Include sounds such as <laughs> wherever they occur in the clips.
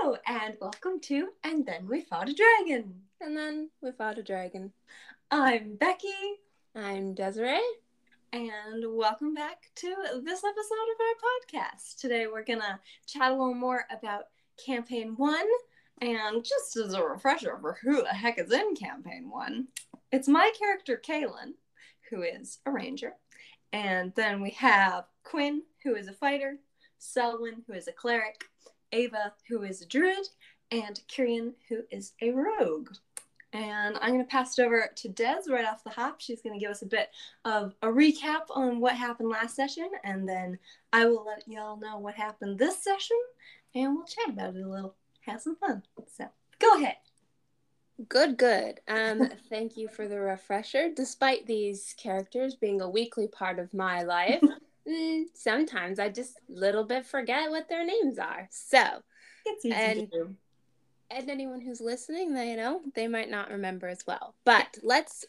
Hello, and welcome to And Then We Fought a Dragon. And then we fought a dragon. I'm Becky, I'm Desiree. and welcome back to this episode of our podcast. Today we're gonna chat a little more about Campaign 1, and just as a refresher for who the heck is in Campaign 1, it's my character Kaylin, who is a ranger, and then we have Quinn, who is a fighter, Selwyn, who is a cleric, Ava, who is a druid, and Kirian, who is a rogue. And I'm going to pass it over to Des right off the hop. She's going to give us a bit of a recap on what happened last session, and then I will let y'all know what happened this session, and we'll chat about it a little, have some fun. So go ahead. Good, good. Um, <laughs> thank you for the refresher. Despite these characters being a weekly part of my life, <laughs> mm, sometimes I just little bit forget what their names are. So, It's easy to And- do. and anyone who's listening, they you know they might not remember as well. But let's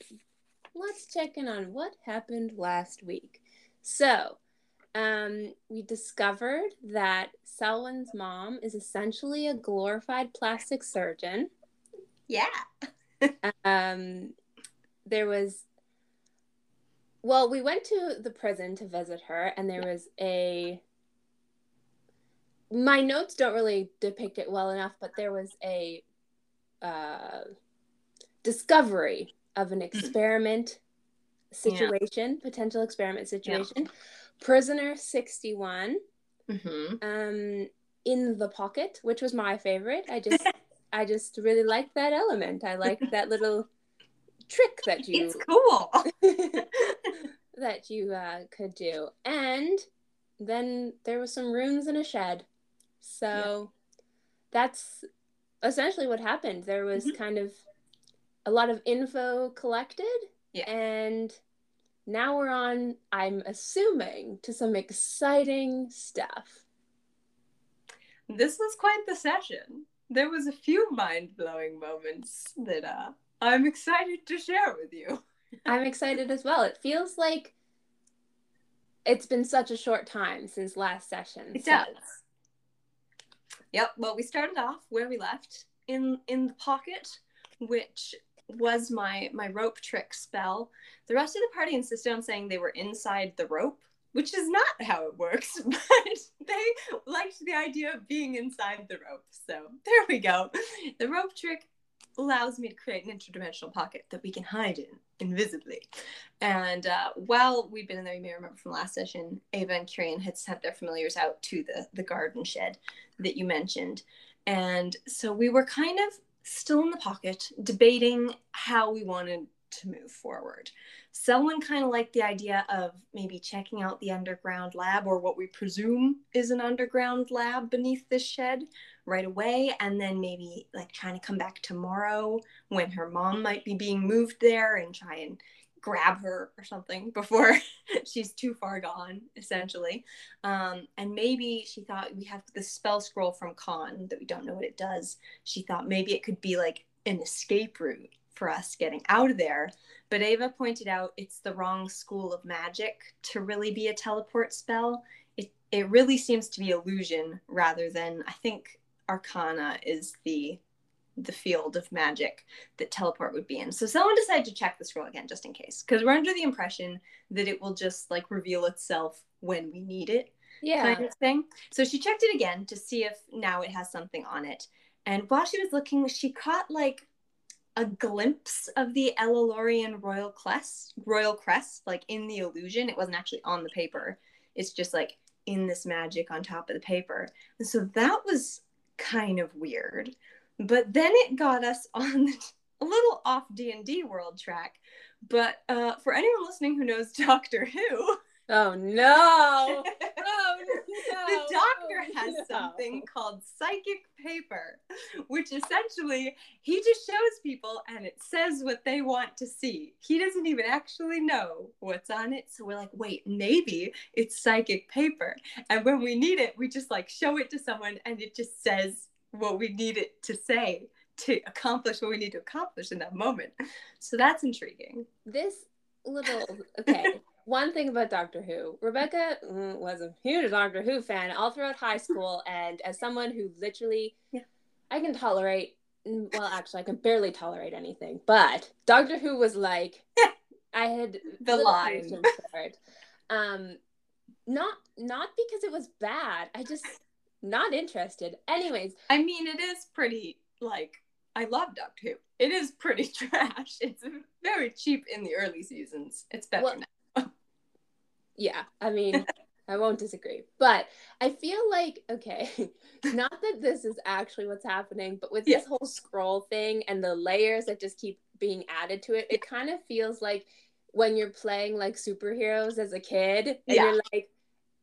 let's check in on what happened last week. So, um, we discovered that Selwyn's mom is essentially a glorified plastic surgeon. Yeah. <laughs> um there was well we went to the prison to visit her and there was a my notes don't really depict it well enough but there was a uh discovery of an <clears throat> experiment situation potential experiment situation. Prisoner 61 Mm-hmm. um in the pocket which was my favorite. I just <laughs> i just really liked that element. I liked that little trick that <laughs> you It's cool. <laughs> that you uh, could do and then there was some rooms in a shed so that's essentially what happened there was Mhm. kind of a lot of info collected Yeah. and now we're on i'm assuming to some exciting stuff this was quite the session. There was a few mind-blowing moments that uh, I'm excited to share with you. I'm excited as well. It feels like it's been such a short time since last session. It so- does. Yep. Well, we started off where we left in in the pocket, which was my my rope trick spell. The rest of the party insisted on saying they were inside the rope, which is not how it works, <laughs> but they liked the idea of being inside the rope. So there we go. The rope trick allows me to create an interdimensional pocket that we can hide in invisibly. And uh, while we'd been in there, you may remember from last session, Ava and Kyrian had sent their familiars out to the, the garden shed that you mentioned. And so we were kind of still in the pocket, debating how we wanted to move forward. Selwyn kind of liked the idea of maybe checking out the underground lab or what we presume is an underground lab beneath this shed right away and then maybe like trying to come back tomorrow when her mom might be being moved there and try and grab her or something <laughs> before she's too far gone essentially um, and maybe she thought we have the spell scroll from Khan that we don't know what it does she thought maybe it could be like an escape route for us getting out of there but ava pointed out it's the wrong school of magic to really be a teleport spell it, it really seems to be illusion rather than i think arcana is the the field of magic that teleport would be in. So someone decided to check the scroll again just in case because we're under the impression that it will just like reveal itself when we need it Yeah. kind of thing. So she checked it again to see if now it has something on it. And while she was looking, she caught like a glimpse of the Elolorian royal crest, royal crest, like in the illusion. It wasn't actually on the paper. It's just like in this magic on top of the paper. And so that was kind of weird. But then it got us <laughs> on a little off D&D world track. But uh, for anyone listening who knows <laughs> Doctor Who, Oh no. <laughs> Oh no. the doctor Oh, has no. something called psychic paper, which essentially he just shows people and it says what they want to see. He doesn't even actually know what's on it. So we're like, wait, maybe it's psychic paper. And when we need it, we just like show it to someone and it just says what we need it to say to accomplish what we need to accomplish in that moment. So that's intriguing. This little okay. One thing about Doctor Who, Rebecca mm, was a huge Doctor Who fan all throughout high <laughs> school, and as someone who literally Yeah. I can tolerate. Well, actually, I can barely tolerate anything. But Doctor Who was like, <laughs> I had The line. patience for <laughs> it. Um, not not because it was bad. I just not interested. Anyways, I mean, it is pretty like I love Doctor Who. It is pretty trash. It's very cheap in the early seasons. It's better Well, now. Yeah, I mean, I won't disagree. But I feel like, okay, <laughs> not that this is actually what's happening, but with this whole scroll thing and the layers that just keep being added to it, it kind of feels like when you're playing like superheroes as a kid and Yeah. you're like,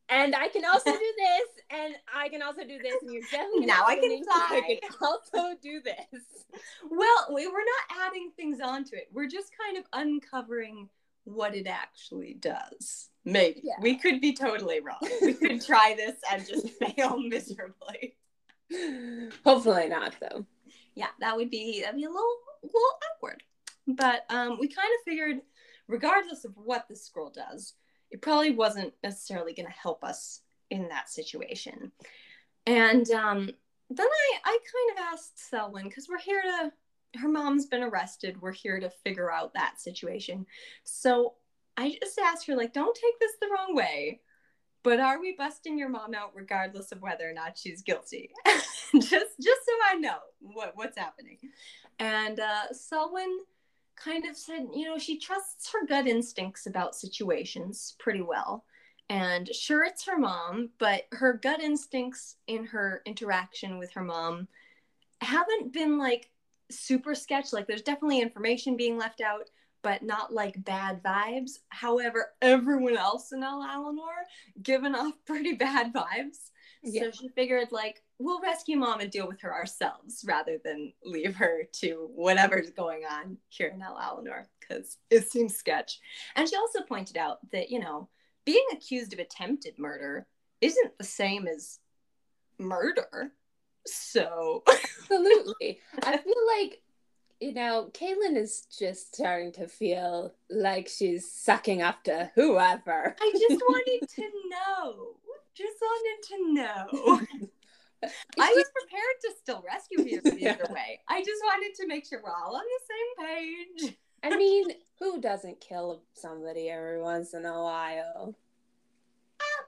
and I can also <laughs> do this, and I can also do this, and you're definitely Now I can fly. I can also do this. Well, we, we're not adding things onto it. We're just kind of uncovering what it actually does. Maybe Yeah. we could be totally wrong. We could <laughs> try this and just <laughs> fail miserably. Hopefully not, though. yeah, that would be that'd be a little little awkward. But um, we kind of figured, regardless of what the scroll does, it probably wasn't necessarily going to help us in that situation. And um, then I I kind of asked Selwyn because we're here to. Her mom's been arrested. We're here to figure out that situation. So I just asked her, like, don't take this the wrong way, but are we busting your mom out regardless of whether or not she's guilty? <laughs> just just so I know what what's happening. And uh, Selwyn kind of said, you know, she trusts her gut instincts about situations pretty well. And sure, it's her mom, but her gut instincts in her interaction with her mom haven't been like super sketch. Like, there's definitely information being left out, but not like bad vibes. However, everyone else in El Alenor given off <laughs> pretty bad vibes. Yeah. So she figured, like, we'll rescue mom and deal with her ourselves rather than leave her to whatever's going on here in El Alenor because it seems sketch. And she also pointed out that, you know, being accused of attempted murder isn't the same as murder. So, Absolutely. <laughs> I feel like, you know, Kaylin is just starting to feel like she's sucking up to whoever. I just <laughs> wanted to know. Just wanted to know. <laughs> I was prepared to still rescue Peter either Yeah. way. I just wanted to make sure we're all on the same page. I mean, who doesn't kill somebody every once in a while? Uh,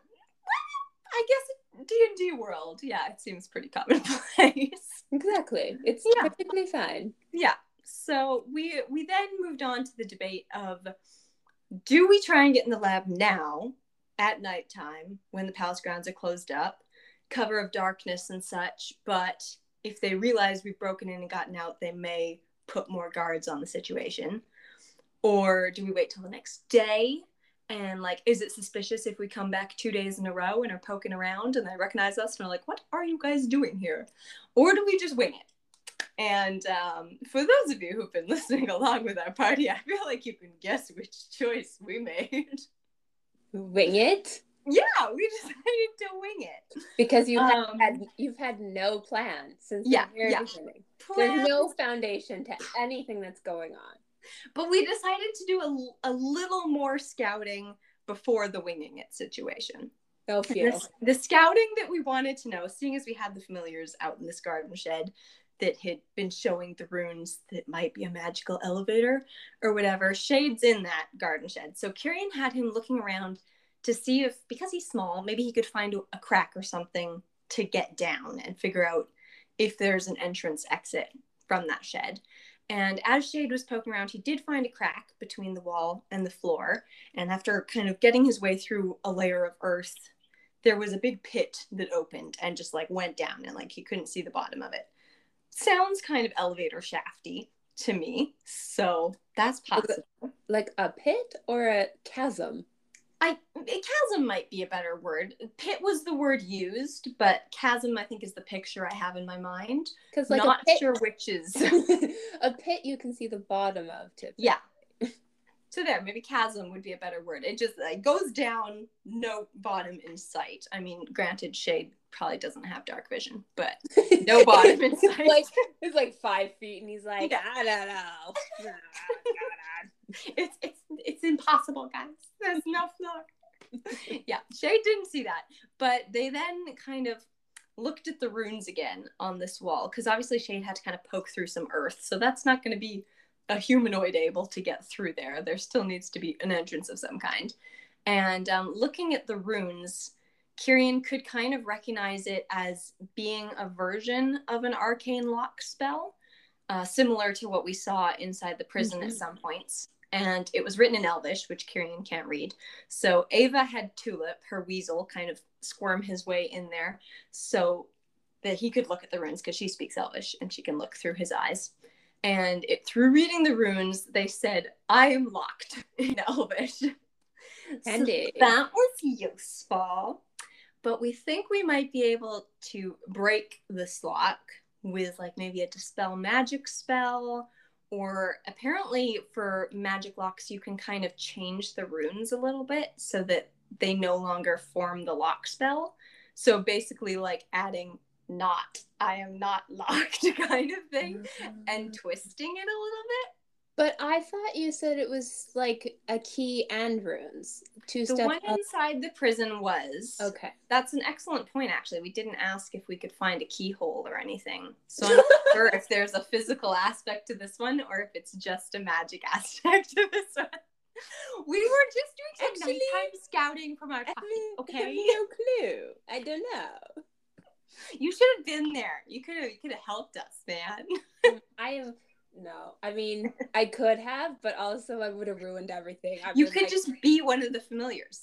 I guess D and D world, yeah, it seems pretty commonplace. <laughs> Exactly. It's Yeah. perfectly fine. yeah. So we we then moved on to the debate of do we try and get in the lab now at nighttime when the palace grounds are closed up, cover of darkness and such, but if they realize we've broken in and gotten out, they may put more guards on the situation. Or do we wait till the next day? And like, is it suspicious if we come back two days in a row and are poking around and they recognize us and are like, what are you guys doing here? Or do we just wing it? And um, for those of you who've been <laughs> listening along with our party, I feel like you can guess which choice we made. Wing it yeah, we <laughs> decided to wing it. because you Um, had you've had no plan since Yeah, the very yeah. beginning. Plans, There's no foundation to anything that's going on. But we decided to do a, a little more scouting before the winging it situation. Fear. This, the scouting that we wanted to know, seeing as we had the familiars out in this garden shed that had been showing the runes that might be a magical elevator or whatever, Shade's in that garden shed. So Kirian had him looking around to see if, because he's small, maybe he could find a, a crack or something to get down and figure out if there's an entrance exit from that shed. And as Shade was poking around, he did find a crack between the wall and the floor. And after kind of getting his way through a layer of earth, there was a big pit that opened and just like went down and like he couldn't see the bottom of it. Sounds kind of elevator shafty to me. So that's possible. Like a pit or a chasm? I chasm might be a better word. Pit was the word used, but chasm I think is the picture I have in my mind. Because like Not pit, sure which is <laughs> a pit you can see the bottom of. Typically. Yeah. So there, maybe chasm would be a better word. It just like goes down, no bottom in sight. I mean, granted, Shade probably doesn't have dark vision, but no <laughs> bottom in sight. like it's like five feet, and he's like, Yeah. I don't know. <laughs> it's it's it's impossible, guys. There's no floor. <laughs> yeah, Shade didn't see that, but they then kind of looked at the runes again on this wall because obviously Shade had to kind of poke through some earth, so that's not going to be a humanoid able to get through there. There still needs to be an entrance of some kind. And um, looking at the runes, Kirian could kind of recognize it as being a version of an arcane lock spell, uh, similar to what we saw inside the prison mm-hmm. at some points. And it was written in Elvish, which Kyrian can't read. So Ava had Tulip, her weasel, kind of squirm his way in there so that he could look at the runes because she speaks Elvish and she can look through his eyes. And it, through reading the runes, they said, I am locked <laughs> in Elvish. <laughs> Handy. So that was useful. But we think we might be able to break this lock with like maybe a dispel magic spell or apparently for magic locks you can kind of change the runes a little bit so that they no longer form the lock spell so basically like adding not i am not <laughs> locked <laughs> kind of thing mm-hmm. and twisting it a little bit but I thought you said it was like a key and runes. Two the one up. inside the prison was. Okay. That's an excellent point, actually. We didn't ask if we could find a keyhole or anything. So I'm not <laughs> sure if there's a physical aspect to this one or if it's just a magic <laughs> aspect to this one. We were just doing some actually, nighttime scouting from our pocket, okay? no clue. I don't know. You should have been there. You could have. You could have helped us, man. Mm, I am no, I mean I could have, but also I would have ruined everything. I you could like, just be one of the familiars.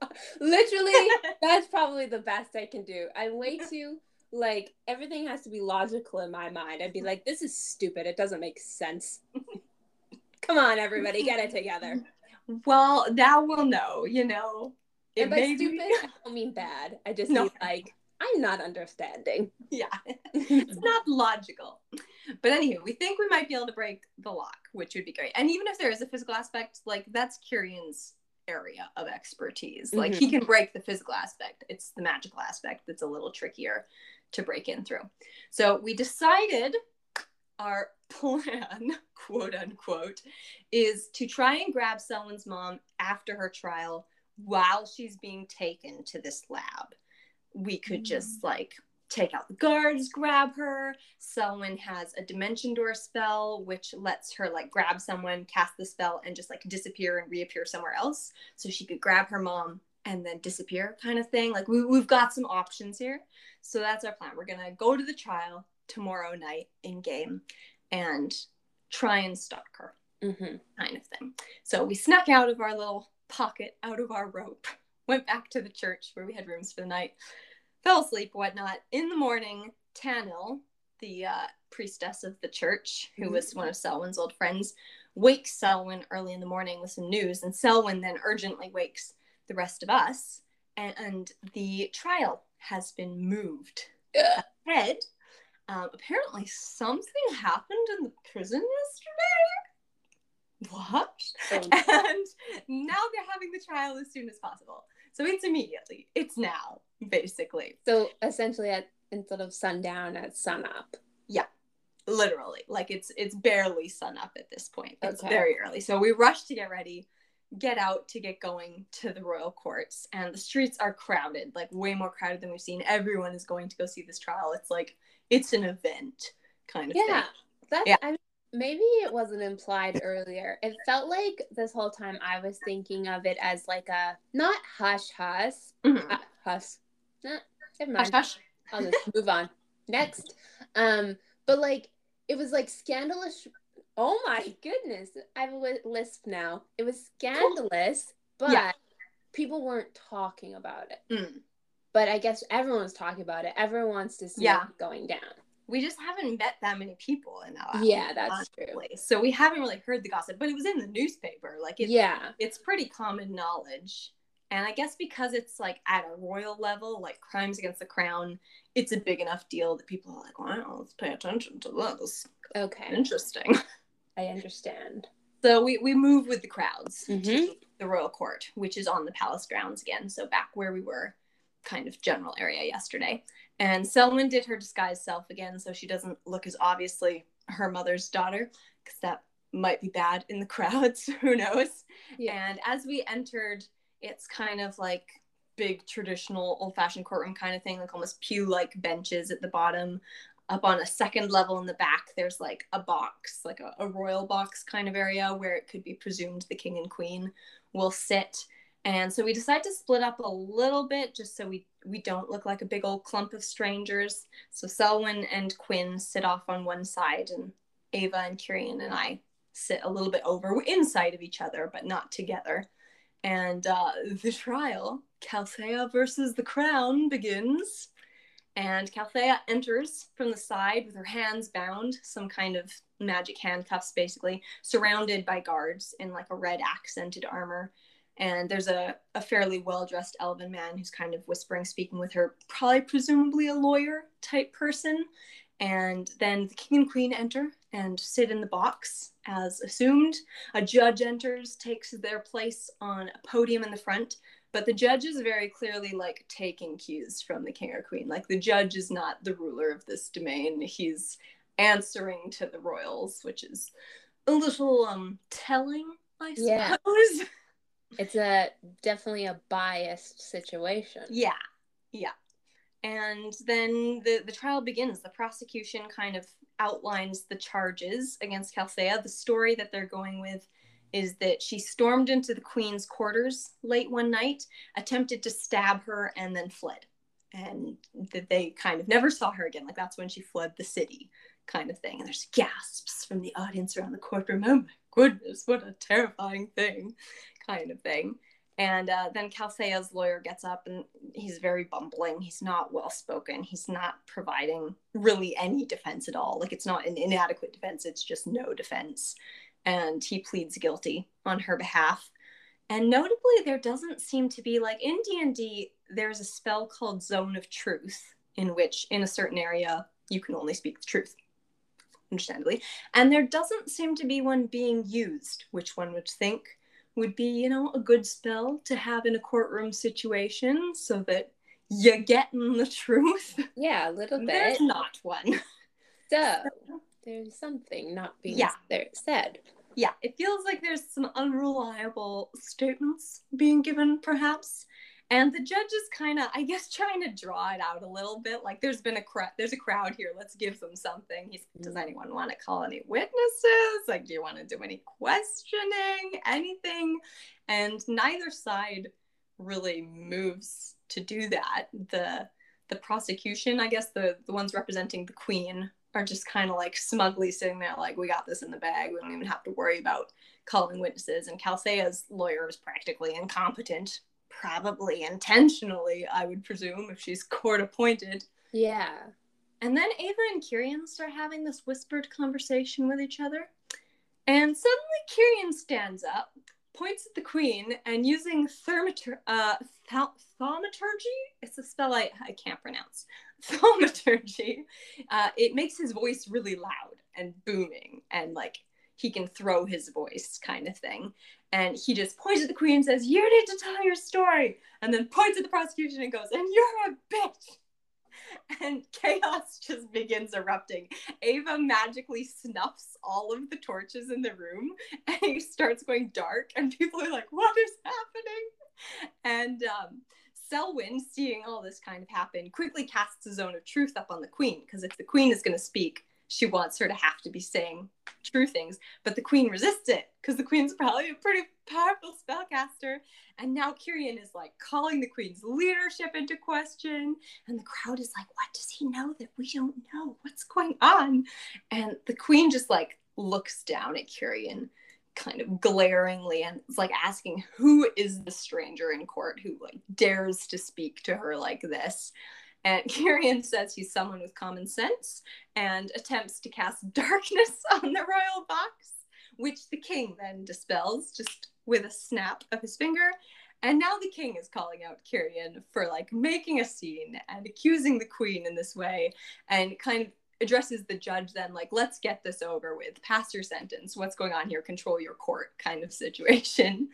<laughs> Literally, <laughs> that's probably the best I can do. I'm way too like everything has to be logical in my mind. I'd be like, this is stupid. It doesn't make sense. <laughs> Come on, everybody, get it together. Well, now we'll know. You know, it and by stupid, be... I don't mean bad. I just no. mean like I'm not understanding. Yeah, <laughs> it's <laughs> not logical. But anywho, we think we might be able to break the lock, which would be great. And even if there is a physical aspect, like that's Kyrian's area of expertise. Like mm-hmm. he can break the physical aspect. It's the magical aspect that's a little trickier to break in through. So we decided our <laughs> plan, quote unquote, is to try and grab Selwyn's mom after her trial while she's being taken to this lab. We could just mm. like take out the guards, grab her. Selwyn has a dimension door spell, which lets her like grab someone, cast the spell, and just like disappear and reappear somewhere else. So she could grab her mom and then disappear, kind of thing. Like we, we've got some options here. So that's our plan. We're gonna go to the trial tomorrow night in game and try and stalk her, mm-hmm. kind of thing. So we snuck out of our little pocket, out of our rope, went back to the church where we had rooms for the night fell asleep, whatnot. In the morning, Tanil, the uh, priestess of the church, who mm-hmm. was one of Selwyn's old friends, wakes Selwyn early in the morning with some news, and Selwyn then urgently wakes the rest of us, and, and the trial has been moved <sighs> ahead. Um, apparently, something happened in the prison yesterday. What? Oh. <laughs> And now they're having the trial as soon as possible. So it's immediately. It's now basically. So essentially, at instead of sundown, at sunup. Yeah, literally. Like it's it's barely sunup at this point. It's okay. very early. So we rush to get ready, get out to get going to the royal courts, and the streets are crowded, like way more crowded than we've seen. Everyone is going to go see this trial. It's like it's an event kind of yeah, thing. That's, yeah, I mean, maybe it wasn't implied earlier. It felt like this whole time I was thinking of it as like a not hush hush, mm-hmm. uh, hush Nah, never mind. Hush, hush. I'll just move on. Next. Um, but like it was like scandalous. Oh my goodness, I have a lisp now. It was scandalous, but yeah. people weren't talking about it. Mm. But I guess everyone's talking about it. Everyone wants to see yeah. it going down. We just haven't met that many people in that. Place. Yeah, that's honestly. true. So we haven't really heard the gossip, but it was in the newspaper. Like, it's, yeah, it's pretty common knowledge. And I guess because it's like at a royal level, like crimes against the crown, it's a big enough deal that people are like, wow, let's pay attention to this. Okay. Interesting. <laughs> I understand. So we, we move with the crowds mm-hmm. to the royal court, which is on the palace grounds again. So back where we were, kind of general area yesterday. And Selwyn did her disguised self again, so she doesn't look as obviously her mother's daughter, because that might be bad in the <laughs> crowds. Who knows? Yeah. And as we entered it's kind of like big traditional old fashioned courtroom kind of thing, like almost pew like benches at the bottom. Up on a second level in the back, there's like a box, like a, a royal box kind of area where it could be presumed the king and queen will sit. And so we decide to split up a little bit just so we we don't look like a big old clump of strangers. So Selwyn and Quinn sit off on one side and Ava and Kirian and I sit a little bit over inside of each other, but not together. And uh, <laughs> the trial, Calthea versus the Crown, begins. And Calthea enters from the side with her hands bound, some kind of magic handcuffs, basically, surrounded by guards in like a red accented armor. And there's a, a fairly well dressed elven man who's kind of whispering, speaking with her, probably presumably a lawyer type person. And then the king and queen enter and sit in the box as assumed. A judge enters, takes their place on a podium in the front, but the judge is very clearly like taking cues from the king or queen. Like the judge is not the ruler of this domain. He's answering to the royals, which is a little um telling, I suppose. Yeah. <laughs> It's a definitely a biased situation. Yeah. Yeah. And then the, the trial begins. The prosecution kind of outlines the charges against Calthea. The story that they're going with is that she stormed into the queen's quarters late one night, attempted to stab her, and then fled. And that they kind of never saw her again. Like that's when she fled the city, kind of thing. And there's gasps from the audience around the courtroom. Oh my goodness, what a terrifying thing, kind of thing. And uh, then Calthea's lawyer gets up and he's very bumbling. He's not well spoken. He's not providing really any defense at all. Like it's not an inadequate defense, it's just no defense. And he pleads guilty on her behalf. And notably, there doesn't seem to be like in D&D, there's a spell called Zone of Truth in which in a certain area you can only speak the truth understandably. And there doesn't seem to be one being used, which one would think would be, you know, a good spell to have in a courtroom situation so that you're getting the truth. Yeah, a little <laughs> bit. There's not one. So there's something not being yeah. there said. Yeah, it feels like there's some unreliable statements being given, perhaps and the judge is kind of i guess <laughs> trying to draw it out a little bit like there's been a crowd there's a crowd here let's give them something. He's, does mm. anyone want to call any witnesses? Like do you want to do any questioning anything? And neither side really moves to do that. The the prosecution i guess the the ones representing the queen are just kind of like smugly sitting there like we got this in the bag. We don't even have to worry about calling witnesses. And calthea's lawyer is practically incompetent probably intentionally, I would presume, if she's <laughs> court appointed. Yeah. And then Ava and Kirian start having this whispered conversation with each other. And suddenly Kirian stands up, points at the queen, and using thermatur- uh, th- thaumaturgy, it's a spell I, I can't pronounce, <laughs> thaumaturgy, uh, it makes his voice really loud and booming and like he can throw his voice kind of thing. And he just points at the queen and says, You need to tell your story. And then points at the prosecution and goes, And you're a bitch. And chaos just begins erupting. Ava magically snuffs all of the torches in the room and it starts going dark. And people are like, What is happening? And um, Selwyn, seeing all this kind of happen, quickly casts a zone of truth up on the queen because if the queen is going to speak, she wants her to have to be saying true things. But the queen resists it because the queen's probably a pretty powerful spellcaster. And now Kirian is like calling the queen's leadership into question. And the crowd is like, what does he know that we don't know? What's going on? And the queen just like looks down at Kirian kind of glaringly and it's like asking who is the stranger in court who like dares to speak to her like this and <laughs> Kirian says he's someone with common sense and attempts to cast <laughs> darkness on the royal box, which the king then dispels just with a snap of his finger. And now the king is calling out Kirian for like making a scene and accusing the queen in this way and kind of addresses the judge then like let's get this over with. Pass your sentence. What's going on here? Control your court <laughs> kind of situation.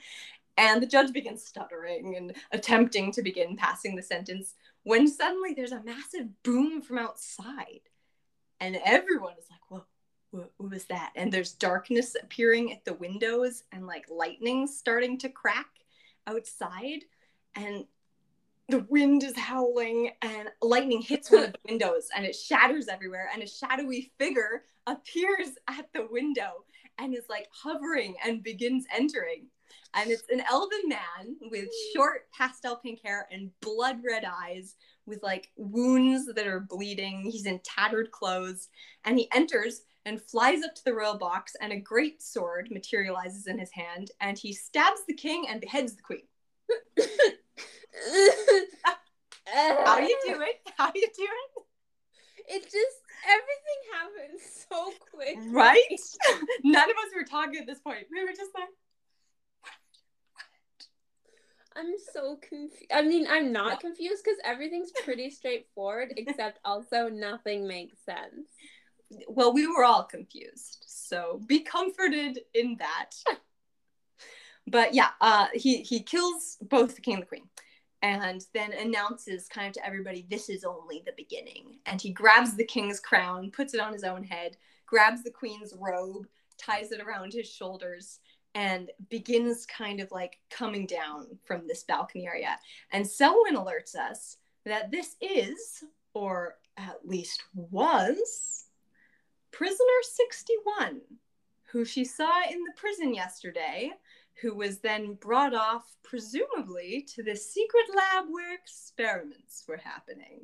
And the judge begins stuttering and attempting to begin passing the sentence when suddenly there's a massive boom from outside and everyone is like whoa what, what was that? And there's darkness appearing at the windows and like lightning starting to crack outside and the wind is howling and lightning hits one of the <laughs> windows and it shatters everywhere and a shadowy figure appears at the window and is like hovering and begins entering and it's an elven man with hmm. short pastel pink hair and blood red eyes with like wounds that are bleeding he's in tattered clothes and he enters and flies up to the royal box and a great sword materializes in his hand and he stabs the king and beheads the queen <laughs> how you doing? How you doing? It just everything happened so quick. Right? <laughs> None of us were talking at this point. We were just like I'm so confused. I mean, I'm not confused because everything's pretty <laughs> straightforward, except also nothing makes sense. Well, we were all confused, so be comforted in that. <laughs> but yeah, uh, he he kills both the king and the queen and then announces kind of to everybody this is only the beginning and he grabs the king's crown puts it on his own head grabs the queen's robe ties it around his shoulders and begins kind of like coming down from this balcony area and selwyn alerts us that this is or at least was prisoner 61 who she saw in the prison yesterday who was then brought off, presumably, to the secret lab where experiments were happening.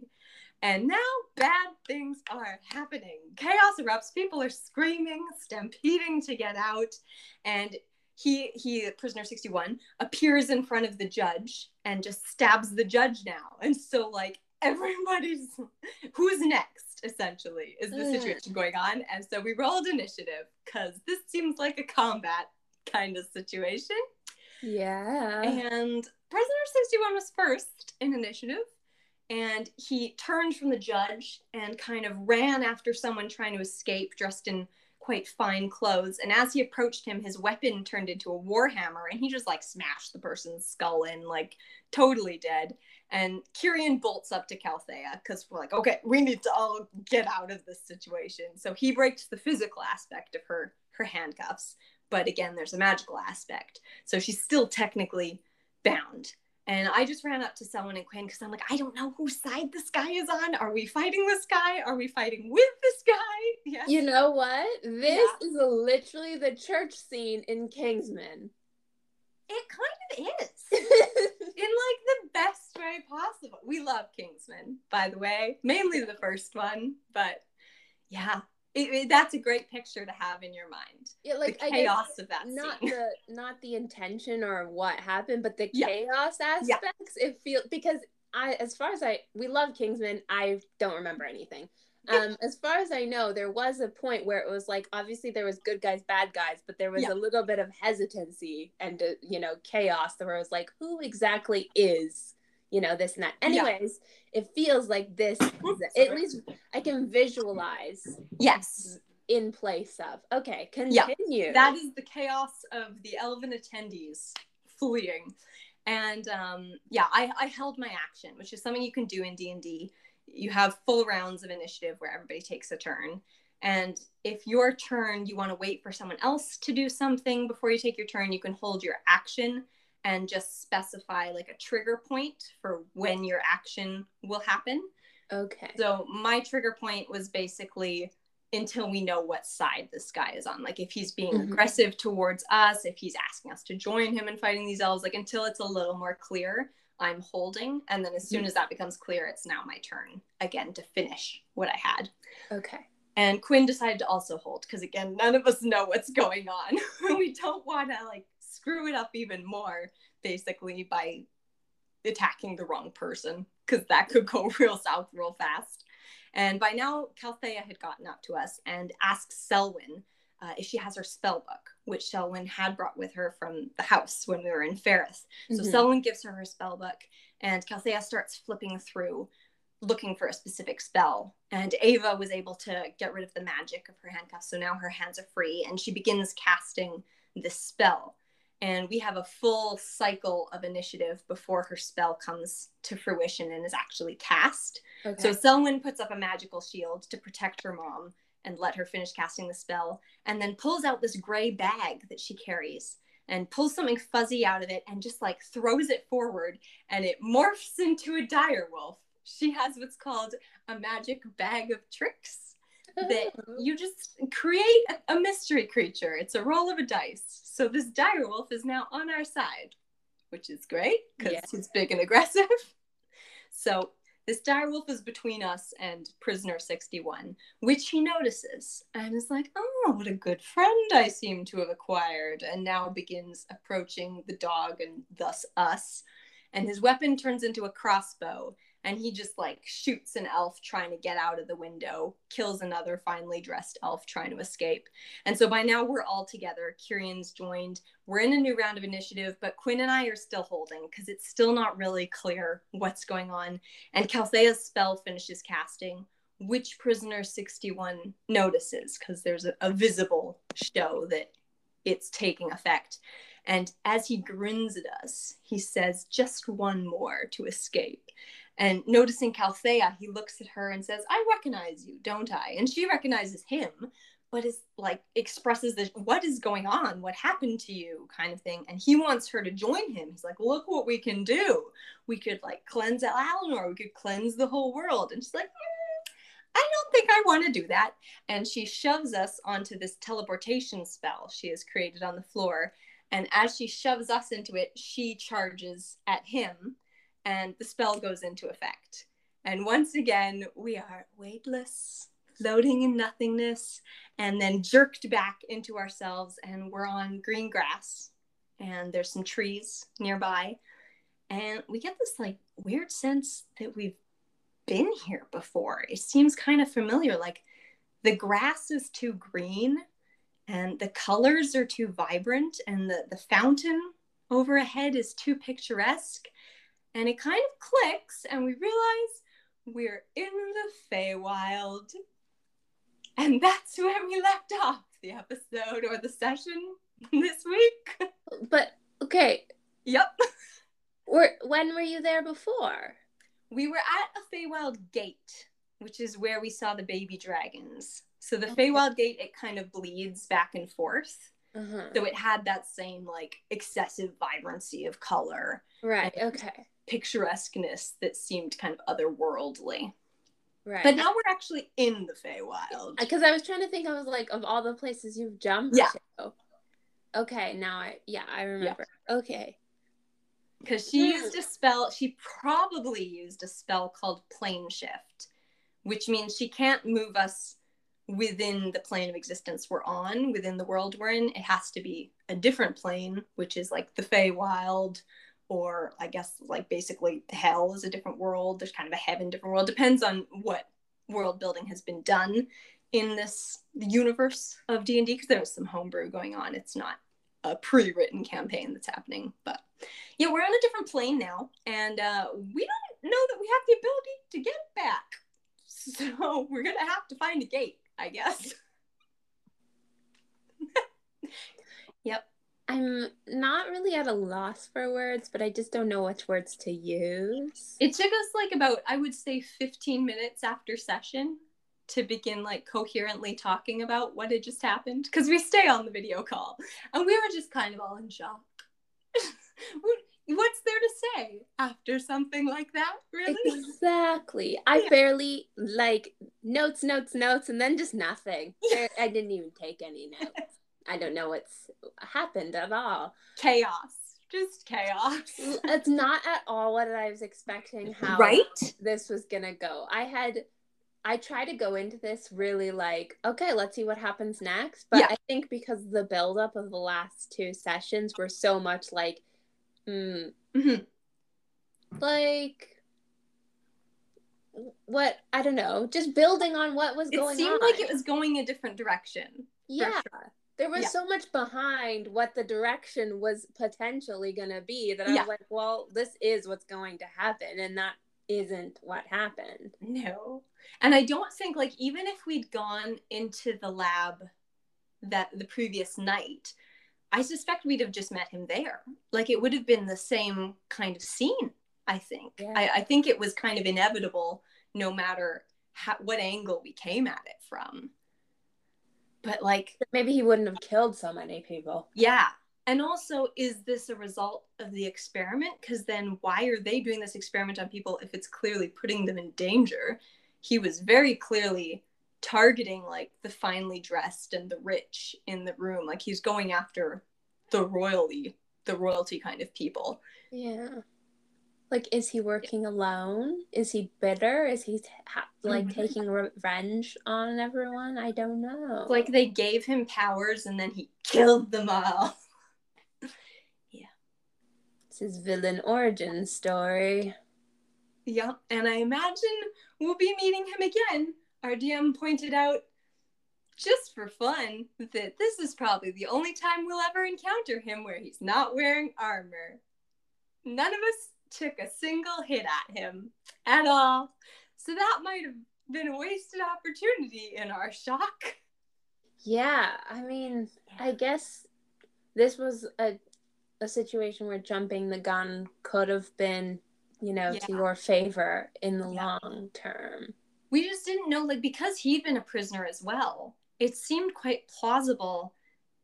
And now bad things are happening. Chaos erupts. People are screaming, stampeding to get out. And he, he, prisoner 61, appears in front of the judge and just stabs the judge now. And so, like, everybody's who's next, essentially, is the mm. situation going on. And so we rolled initiative because this seems like a combat kind of situation. Yeah. And Prisoner 61 was first in initiative. And he turned from the judge and kind of ran after someone trying to escape dressed in quite fine clothes. And as he approached him, his weapon turned into a warhammer and he just like smashed the person's skull in, like totally dead. And Kyrian bolts up to Calthea because we're like, okay, we need to all get out of this situation. So he breaks the physical aspect of her her handcuffs, but again, there's a magical aspect. So she's still technically bound. And I just ran up to Selwyn and Quinn because I'm like, I don't know whose side this guy is on. Are we fighting this guy? Are we fighting with this guy? <laughs> Yeah. You know what? This yeah. is literally the church scene in Kingsman. It kind of is. <laughs> in like the best way possible. We love Kingsman, by the way. Mainly the first one, but yeah, it, it, that's a great picture to have in your mind. Yeah, like the chaos of that. Not scene. the not the intention or what happened, but the yeah. chaos aspects. Yeah. It feels because I, as far as I, we love Kingsman. I don't remember anything. <laughs> Um, as far as I know, there was a point where it was like obviously there was good guys, bad guys, but there was yeah. a little bit of hesitancy and uh, you know chaos. Where it was like, who exactly is you know this and that. Anyways yeah. it feels like this <clears throat> at least i can visualize yes. in place of. Okay continue. Yeah. that is the chaos of the elven attendees fleeing. And um, yeah I, I held my action which is something you can do in d&d you have full rounds of initiative where everybody takes a turn. And if your turn you want to wait for someone else to do something before you take your turn you can hold your action and just specify like a trigger point for when your action will happen. Okay. So my trigger point was basically until we know what side this guy is on. Like if he's being mm-hmm. aggressive towards us, if he's asking us to join him in fighting these elves, like until it's a little more clear, I'm holding. And then as soon mm-hmm. as that becomes clear, it's now my turn again to finish what I had. Okay. And Quinn decided to also hold because again, none of us know what's going on. <laughs> we don't want to like screw it up even more, basically, by attacking the wrong person, because that could go <laughs> real south real fast. And by now, Calthea had gotten up to us and asked Selwyn uh, if she has her spell book, which Selwyn had brought with her from the house when we were in Ferris. So mm-hmm. Selwyn gives her her spell book, and Calthea starts flipping through looking for a specific spell. And Ava was able to get rid of the magic of her handcuffs. So now her hands are free and she begins casting this spell and we have a full cycle of initiative before her spell comes to fruition and is actually cast. Okay. So Selwyn puts up a magical shield to protect her mom and let her finish casting the spell, and then pulls out this gray bag that she carries. and pulls something fuzzy out of it and just like throws it forward and it morphs into a dire wolf. She has what's called a magic bag of tricks that <laughs> you just create a, mystery creature. It's a roll of a dice. So this dire wolf is now on our side, which is great because Yeah. he's big and aggressive. <laughs> So this dire wolf is between us and prisoner 61, which he notices and is like, oh, what a good friend I seem to have acquired, and now begins approaching the dog and thus us. And his weapon turns into a crossbow, and he just like shoots an elf trying to get out of the window, kills another finely dressed elf trying to escape. And so by now we're all together. Kirian's joined. We're in a new round of initiative, but Quinn and I are still holding because it's still not really clear what's going on. And Calthea's spell finishes casting, which prisoner 61 notices because there's a, a visible show that it's taking effect. And as he grins at us, he says, just one more to escape. And noticing Calthea, he looks at her and says, I recognize you, don't I? And she recognizes him, but is like expresses this what is going on? What happened to you? kind of thing. And he wants her to join him. He's like, look what we can do. We could like cleanse Eleanor, we could cleanse the whole world. And she's like, "Mm, I don't think I want to do that. And she shoves us onto this teleportation spell she has created on the floor. And as she shoves us into it, she charges at him and the spell goes into effect. And once again, we are weightless, floating in nothingness, and then jerked back into ourselves. And we're on green grass, and there's some trees nearby. And we get this like weird sense that we've been here before. It seems kind of familiar. Like the grass is too green, and the colors are too vibrant, and the, the fountain over ahead is too picturesque and it kind of clicks and we realize we're in the Feywild. And that's where we left off the episode or the session this week. But okay, Yep. were, when were you there before? We were at a Feywild gate, which is where we saw the baby dragons. So the Okay. Feywild gate, it kind of bleeds back and forth. Uh-huh. So it had that same like excessive vibrancy of color, Right. Okay. Picturesqueness that seemed kind of otherworldly. Right. But now we're actually in the Feywild. because I was trying to think, I was like, of all the places you've jumped Yeah. to. Okay, now I yeah I remember. Okay. because she Hmm. used a spell she probably used a spell called plane shift which means she can't move us within the plane of existence we're on within the world we're in it has to be a different plane which is like the Feywild or I guess like basically hell is a different world there's kind of a heaven different world depends on what world building has been done in this universe of D&D because there's some homebrew going on it's not a pre-written campaign that's happening but yeah, we're on a different plane now, and uh, we don't know that we have the ability to get back. <laughs> So we're gonna have to find a gate, I guess. <laughs> yep. I'm not really at a loss for words, but I just don't know which words to use. It took us like about, I would say, 15 minutes after session to begin like coherently talking about what had just happened because we stay on the video call and we were just kind of all in shock. <laughs> What's there to say after something like that? Really? Exactly. I Yeah. barely like notes, notes, notes, and then just nothing. <laughs> Yeah. I didn't even take any notes. I don't know what's happened at all. chaos. Just chaos. <laughs> It's not at all what I was expecting. How Right? this was gonna go. I had I tried to go into this really like, okay, let's see what happens next. But Yeah. I think because the buildup of the last two sessions were so much like, mm, Mhm. like what I don't know, just building on what was It going on. It seemed like it was going a different direction. yeah. There was Yeah. so much behind what the direction was potentially gonna be that I Yeah. was like, well, this is what's going to happen, and that isn't what happened. No. And I don't think like even if we'd gone into the lab that the previous night, I suspect we'd have just met him there. Like it would have been the same kind of scene, I think. Yeah. I, I think it was kind of inevitable no matter how, what angle we came at it from. But like, Maybe he wouldn't have killed so many people. yeah, And also, is this a result of the experiment? Because then why are they doing this experiment on people if it's clearly putting them in danger? He was very clearly targeting like the finely dressed and the rich in the room. Like he's going after the royalty, the royalty kind of people. Yeah. Like, is he working alone? Is he bitter? Is he ha- like Mhm. taking revenge on everyone? I don't know. Like they gave him powers and then he killed them all. <laughs> Yeah. It's his villain origin story. Yep, and I imagine we'll be meeting him again. Our DM pointed out, just for fun, that this is probably the only time we'll ever encounter him where he's not wearing armor. None of us took a single hit at him at all, so that might have been a wasted opportunity in our shock. Yeah, I mean, I guess this was a a situation where jumping the gun could have been, you know, to your favor in the Yeah. long term. we just didn't know like because he'd been a prisoner as well it seemed quite plausible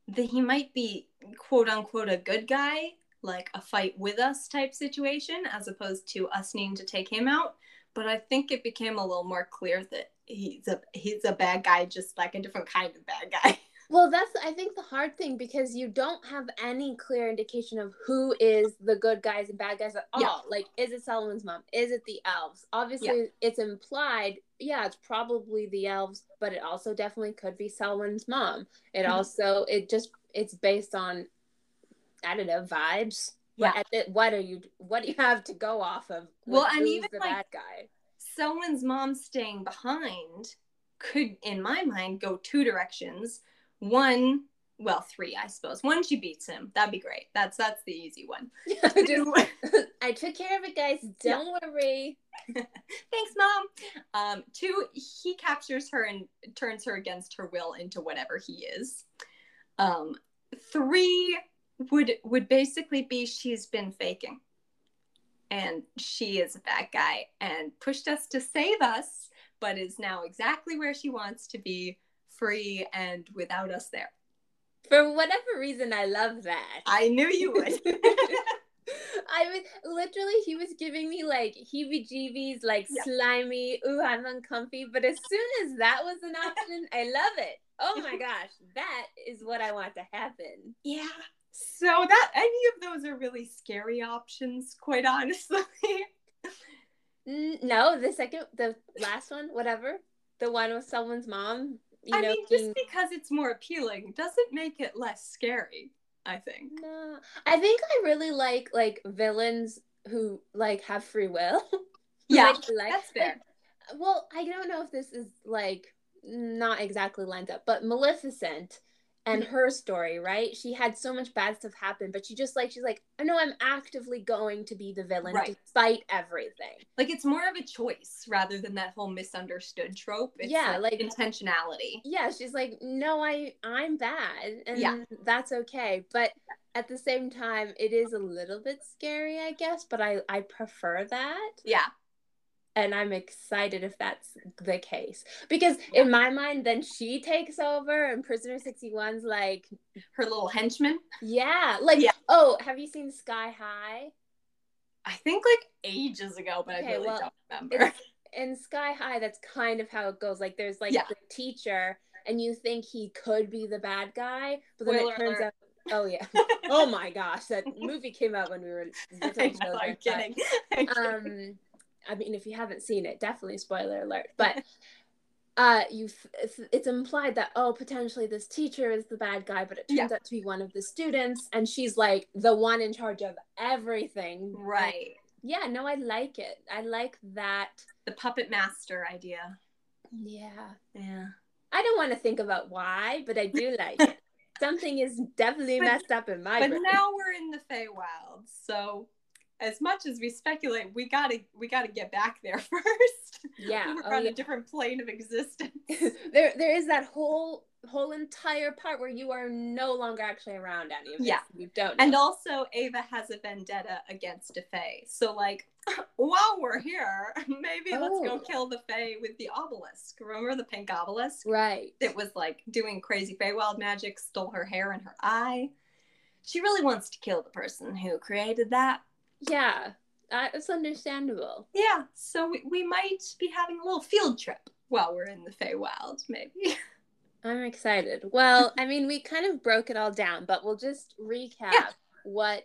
that he might be quote unquote a good guy like a fight with us type situation as opposed to us needing to take him out but i think it became a little more clear that he's a he's a bad guy just like a different kind of bad guy <laughs> Well, that's I think the hard thing because you don't have any clear indication of who is the good guys and bad guys at all. Yeah. Like, is it Solomon's mom? Is it the elves? Obviously, it's implied. Yeah, it's probably the elves, but it also definitely could be Solomon's mom. It Mhm. also it just it's based on I don't know vibes. Yeah. What, at the- what are you? What do you have to go off of? Well, and even, the like, bad guy. Selwyn's mom staying behind could in my mind go two directions one well three i suppose one she beats him that'd be great that's that's the easy one <laughs> Two, <laughs> <laughs> I took care of it, guys. Don't worry. thanks mom um two he captures her and turns her against her will into whatever he is um three would would basically be she's been faking and she is a bad guy and pushed us to save us but is now exactly where she wants to be free and without us there For whatever reason, I love that. i knew you would <laughs> <laughs> I was literally, he was giving me like heebie jeebies, like Yeah. slimy, ooh, I'm uncomfy. But as soon as that was an option, I love it. Oh my <laughs> gosh, that is what I want to happen. yeah so that any of those are really scary options quite honestly No, the second, the last one, whatever, the one with Selwyn's mom. You I know, mean, being- just because it's more appealing doesn't make it less scary. I think. No, I think I really like like villains who like have free will. <laughs> Yeah, like- that's fair. like- well, I don't know if this is like not exactly lined up, but Maleficent and Mm-hmm. her story, right? She had so much bad stuff happen, but she just like she's like, I know I'm actively going to be the villain Right. despite everything. Like it's more of a choice rather than that whole misunderstood trope. It's Yeah, like- intentionality. Yeah, she's like, no, I I'm bad, and Yeah. that's okay. But at the same time, it is a little bit scary, I guess. But I I prefer that. Yeah, and I'm excited if that's the case because in my mind, then she takes over, and Prisoner 61's like, her little henchman. yeah, like, Yeah. oh, have you seen Sky High? I think like ages ago, but Okay, I really well, don't remember. In Sky High, that's kind of how it goes. Like, there's like Yeah. the teacher, and you think he could be the bad guy, but then Spoiler it turns alert. out, oh yeah, <laughs> oh my gosh, that movie came out when we were <laughs> I know, I'm children, but- kidding. <laughs> I'm kidding. um i mean if you haven't seen it definitely spoiler alert but <laughs> uh you it's, it's implied that oh potentially this teacher is the bad guy but it turns Yeah. out to be one of the students and she's like the one in charge of everything right. yeah no i like it i like that The puppet master idea. yeah Yeah. i don't want to think about why but i do <laughs> like it something is definitely But- messed up in my But brain now we're in the Feywild, so as much as we speculate, we gotta we gotta get back there <laughs> first. yeah we're oh, on yeah. a different plane of existence. <laughs> there there is that whole whole entire part where you are no longer actually around any of this. Yeah. You don't know. And also, Ava has a vendetta against a Fae. So, like, <laughs> while we're here, maybe let's go Oh. kill the Fae with the obelisk. Remember the pink obelisk? right. It was like doing crazy Feywild magic, stole her hair and her eye. she really wants to kill the person who created that. Yeah, it's understandable. Yeah, so we, we might be having a little field trip while we're in the Feywild, maybe. <laughs> I'm excited. Well, I mean, we kind of broke it all down, but we'll just recap Yeah. what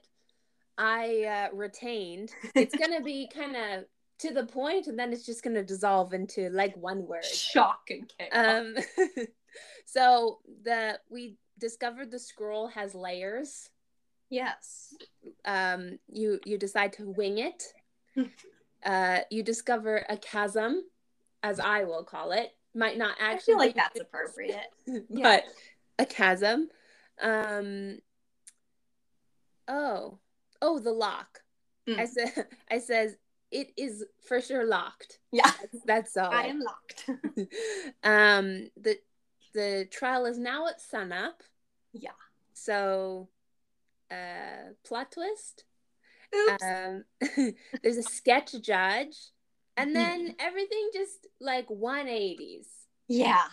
I uh, retained. <laughs> It's going to be kind of to the point, and then it's just going to dissolve into like one word. Shock and chaos. Um, <laughs> so the we discovered the scroll has layers. Yes. Um, you you decide to wing it. <laughs> uh, you discover a chasm, as I will call it. Might not I actually feel like that's appropriate. <laughs> but a chasm. Um. Oh, oh, the lock. Mm. I said, <laughs> I says it is for sure locked. Yeah. That's, that's all. I am locked. um. The the trial is now at sunup. Yeah. So, uh, plot twist. Um, <laughs> there's a sketch judge, and Mhm. then everything just like 180s, yeah.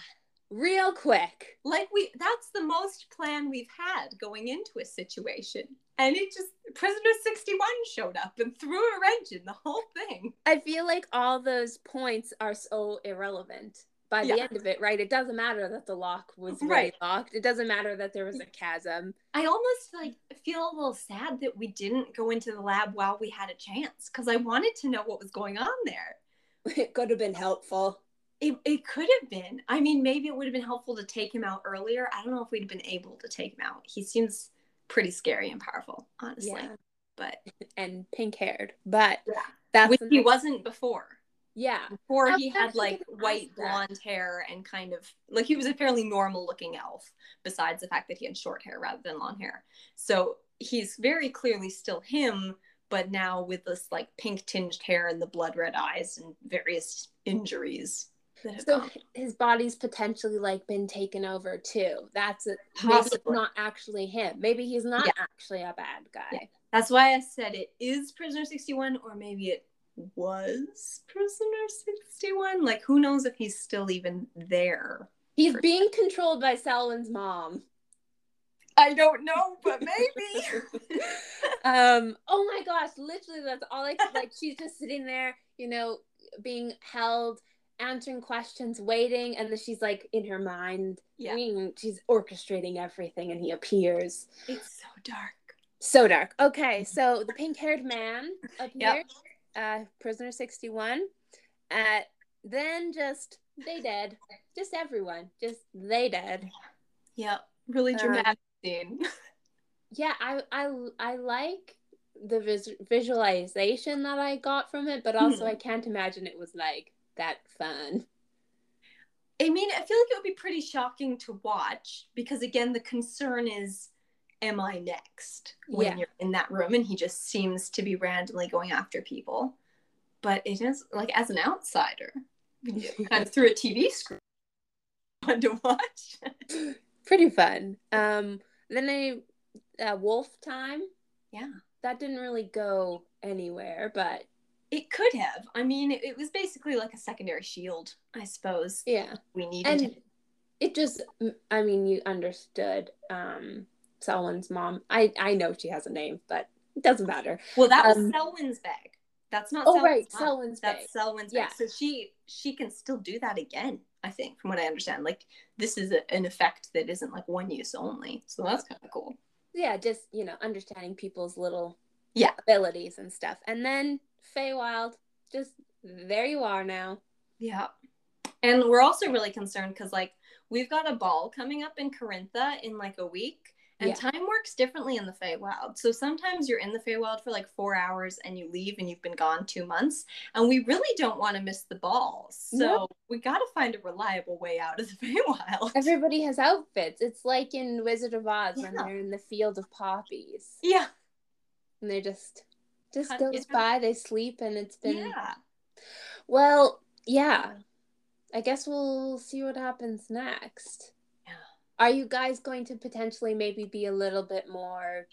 real quick. Like we that's the most plan we've had going into a situation. And it just prisoner 61 showed up and threw a wrench in the whole thing. I feel like all those points are so irrelevant by the Yeah. end of it, right? It doesn't matter that the lock was Right. locked. It doesn't matter that there was a chasm. I almost like feel a little sad that we didn't go into the lab while we had a chance because I wanted to know what was going on there. <laughs> It could have been helpful. It, it could have been. I mean, maybe it would have been helpful to take him out earlier. I don't know if we'd been able to take him out. He seems pretty scary and powerful, honestly. Yeah, But <laughs> and pink haired, but Yeah. that's he wasn't before. Yeah, Before he had like white ask that. blonde hair and kind of like he was a fairly normal looking elf, besides the fact that he had short hair rather than long hair. So he's very clearly still him, but now with this like pink tinged hair and the blood red eyes and various injuries so gone. his body's potentially like been taken over too. That's it. Maybe it's Possibly. not actually him. Maybe he's not Yeah. actually a bad guy. Yeah. That's why I said it is Prisoner 61, or maybe it was Prisoner 61. Like, who knows if he's still even there? He's being controlled by Selwyn's mom. I don't know, but maybe. <laughs> um oh my gosh literally that's all i like she's just sitting there you know being held answering questions waiting and then she's like in her mind yeah, mm, she's orchestrating everything and he appears it's so dark. so dark okay so the pink-haired man appears Yep. Uh prisoner 61 uh then just they dead just everyone just they dead Yeah, really Um, dramatic scene. <laughs> yeah i i i like the vis- visualization that i got from it but also Mhm. i can't imagine it was like that fun I mean, I feel like it would be pretty shocking to watch because, again, the concern is, am I next when Yeah. you're in that room? And he just seems to be randomly going after people. But it is like, as an outsider, <laughs> kind of through a TV screen, <laughs> fun to watch. <laughs> pretty fun um then a uh, wolf time Yeah. that didn't really go anywhere but It could have. I mean, it, it was basically like a secondary shield, I suppose. yeah We needed and it just i mean you understood um Selwyn's mom i i know she has a name but it doesn't matter Well, that was um, Selwyn's bag. That's not. oh Selwyn's right mom. Selwyn's bag That's Selwyn's Yeah. bag. So she she can still do that again. I think, from what I understand, like this is a, an effect that isn't like one use only. So that's kind of cool. yeah just you know understanding people's little Yeah. abilities and stuff and then Feywild just there you are now Yeah. And we're also really concerned because like we've got a ball coming up in Corintha in like a week. And Yeah. time works differently in the Feywild. So sometimes you're in the Feywild for like four hours and you leave and you've been gone two months. And we really don't want to miss the ball. So No. we got to find a reliable way out of the <laughs> Feywild. everybody has outfits it's like in Wizard of Oz when Yeah. they're in the field of poppies yeah. and they're just just goes yeah. by they sleep and it's been Yeah. well yeah i guess we'll see what happens next. Are you guys going to potentially maybe be a little bit more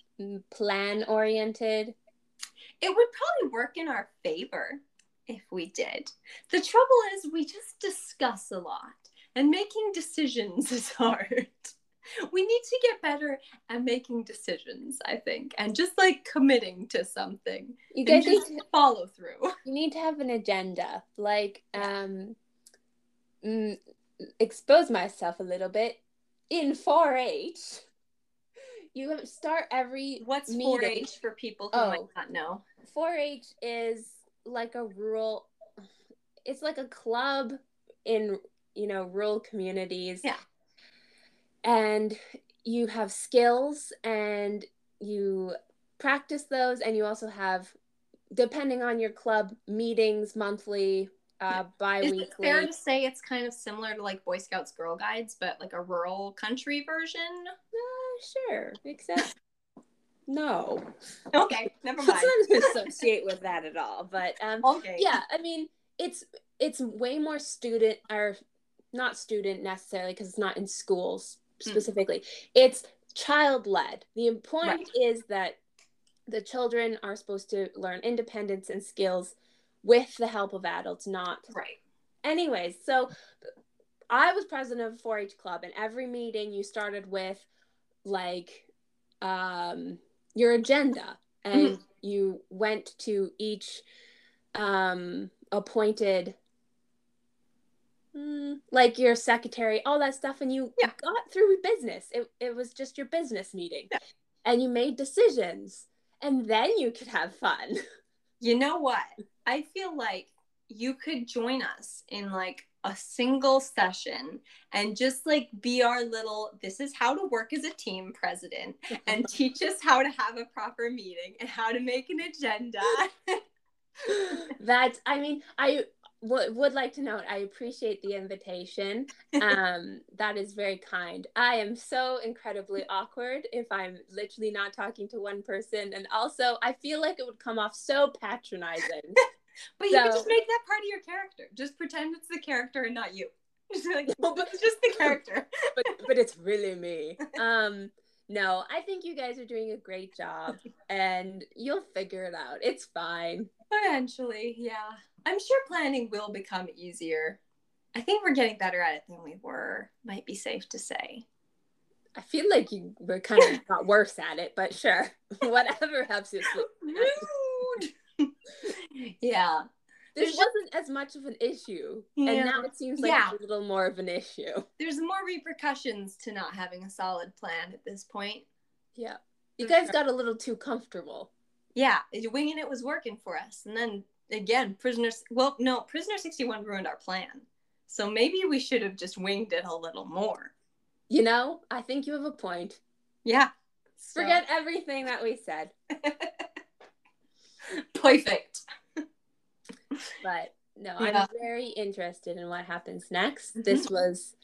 plan oriented It would probably work in our favor if we did. The trouble is, we just discuss a lot, and making decisions <laughs> is hard. we need to get better at making decisions, I think, and just like committing to something. You guys need to, follow through. <laughs> you need to have an agenda. Like, um, mm, expose myself a little bit in 4-H. You start every What's meeting. 4-H for people who Oh. might not know? 4-H is like a rural it's like a club in you know rural communities Yeah. and you have skills and you practice those and you also have depending on your club meetings monthly uh <laughs> bi-weekly it fair to say it's kind of similar to like Boy Scouts Girl Guides, but like a rural country version? Uh, sure except no Okay, never <laughs> let's mind. not associate with that at all but um Okay. yeah i mean it's it's way more student or not student necessarily because it's not in schools Mm. specifically it's child led the point Right. is that the children are supposed to learn independence and skills with the help of adults not Right. anyways so i was president of a 4-h club and every meeting you started with like um your agenda and you went to each um appointed mm, like your secretary all that stuff and you Yeah. got through business it, it was just your business meeting Yeah. and you made decisions and then you could have fun <laughs> You know what? I feel like you could join us in like a single session and just like be our little this is how to work as a team president and <laughs> teach us how to have a proper meeting and how to make an agenda. <laughs> That's, I mean, I w- would like to note, I appreciate the invitation. Um, <laughs> that is very kind. I am so incredibly awkward if I'm literally not talking to one person. And also, I feel like it would come off so patronizing. <laughs> But you could So- just make that part of your character. Just pretend it's the character and not you. <laughs> Just like, No, but- it's just the character. but, but it's really me. Um, no, I think you guys are doing a great job and you'll figure it out. It's fine. Eventually, yeah. I'm sure planning will become easier. I think we're getting better at it than we were, might be safe to say. I feel like you were kind of got worse at it, but sure. <laughs> Whatever helps you sleep. <laughs> Yeah. this There's wasn't as much of an issue Yeah. and now it seems like Yeah. a little more of an issue There's more repercussions to not having a solid plan at this point. yeah you guys got a little too comfortable Yeah, winging it was working for us. And then again, prisoners, well, no, Prisoner 61 ruined our plan. So maybe we should have just winged it a little more. you know i think you have a point Yeah. So- forget everything that we said <laughs> Perfect. but no Yeah. i'm very interested in what happens next Mhm. this was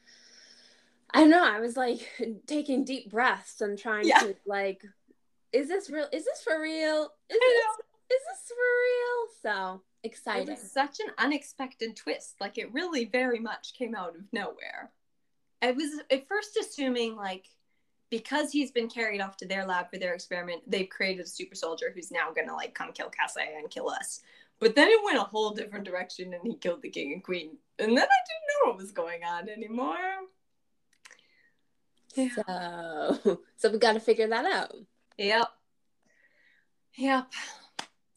i don't know i was like <laughs> taking deep breaths and trying Yeah. to like is this real is this for real is I this, is this for real so exciting. It was such an unexpected twist. Like it really very much came out of nowhere. I was at first assuming like because he's been carried off to their lab for their experiment, they've created a super soldier who's now gonna like come kill Cassie and kill us. But then it went a whole different direction and he killed the king and queen. And then I didn't know what was going on anymore. Yeah. so so we got to figure that out Yep. Yep.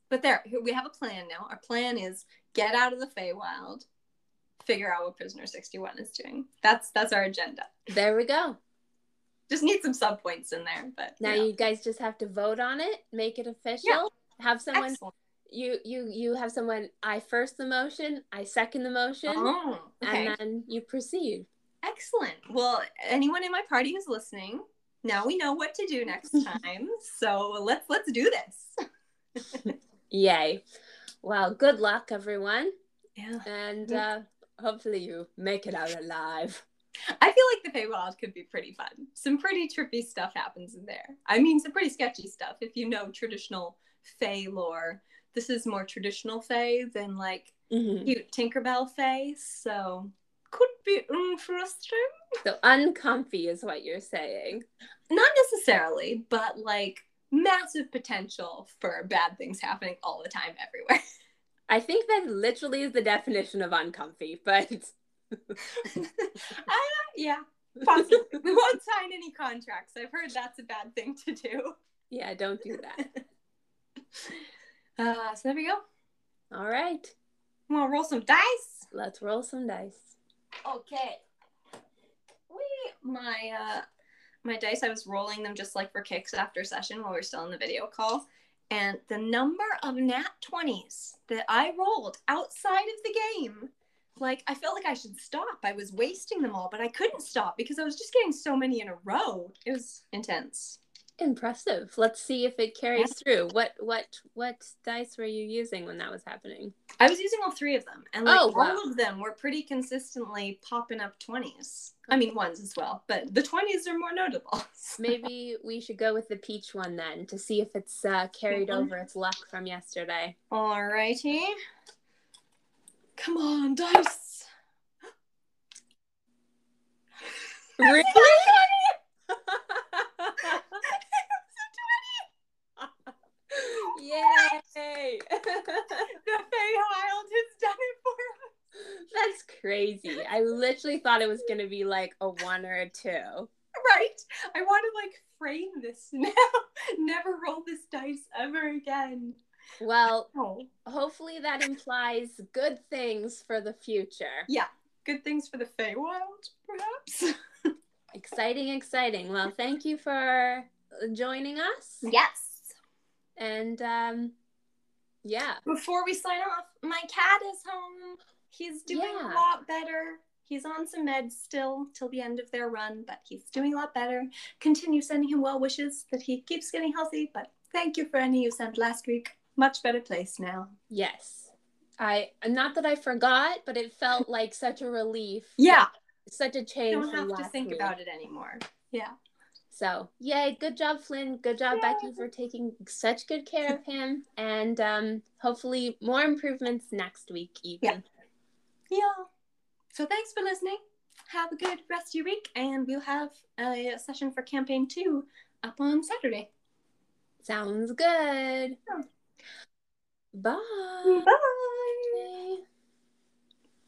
But there, we have a plan now. Our plan is get out of the Feywild, figure out what Prisoner 61 is doing. That's that's our agenda. there we go Just need some sub points in there, but Now yeah. you guys just have to vote on it, make it official. Have someone Excellent. you you you have someone I first the motion, I second the motion, Oh, okay. and then you proceed. Excellent. Well, anyone in my party who's listening, now we know what to do next <laughs> time. so let's let's do this. <laughs> Yay. Well, good luck everyone. Yeah. And uh hopefully you make it out alive. I feel like the Feywild could be pretty fun. Some pretty trippy stuff happens in there. I mean, some pretty sketchy stuff if you know traditional Fey lore. This is more traditional Fey than like Mhm. cute Tinkerbell Fey, so could be interesting. So uncomfy is what you're saying. Not necessarily, but like massive potential for bad things happening all the time everywhere. <laughs> I think that literally is the definition of uncomfy, but <laughs> I, yeah, possibly. <laughs> we won't sign any contracts. I've heard that's a bad thing to do. Yeah, don't do that. Uh, so there we go. All right, Want to roll some dice? let's roll some dice. Okay. We my uh my dice. I was rolling them just like for kicks after session while we are still in the video call, and the number of nat twenties that I rolled outside of the game. Like I felt like I should stop. I was wasting them all, but I couldn't stop because I was just getting so many in a row. It was intense. Impressive. Let's see if it carries through. What what what dice were you using when that was happening? I was using all three of them, and like Oh, wow. all of them were pretty consistently popping up twenties. I mean ones as well, but the twenties are more notable. <laughs> Maybe we should go with the peach one then to see if it's uh, carried Mhm. over its luck from yesterday. All righty. Come on, dice. Really? Yay! the Feywild has done it for us. That's crazy. I literally thought it was gonna be like a one or a two. Right? I want to like frame this <laughs> now. Never roll this dice ever again. Well, Oh. hopefully that implies good things for the future. Yeah. Good things for the Feywild, perhaps? <laughs> Exciting, exciting. Well, thank you for joining us. yes. And um, yeah, Before we sign off, my cat is home. He's doing Yeah. a lot better. He's on some meds still till the end of their run, but he's doing a lot better. Continue sending him well wishes that he keeps getting healthy. But thank you for any you sent last week. Much better place now. yes. I not that I forgot, but it felt <laughs> like such a relief. Yeah, Such a change. We don't have to think week. about it anymore. Yeah. So, yay, good job, Flynn. Good job, Yeah. Becky, for taking such good care of him. And um, hopefully, more improvements next week, even. Yeah. Yeah. So thanks for listening. Have a good rest of your week, and we'll have a session for campaign two up on Saturday. Sounds good. Yeah. Bye. Bye.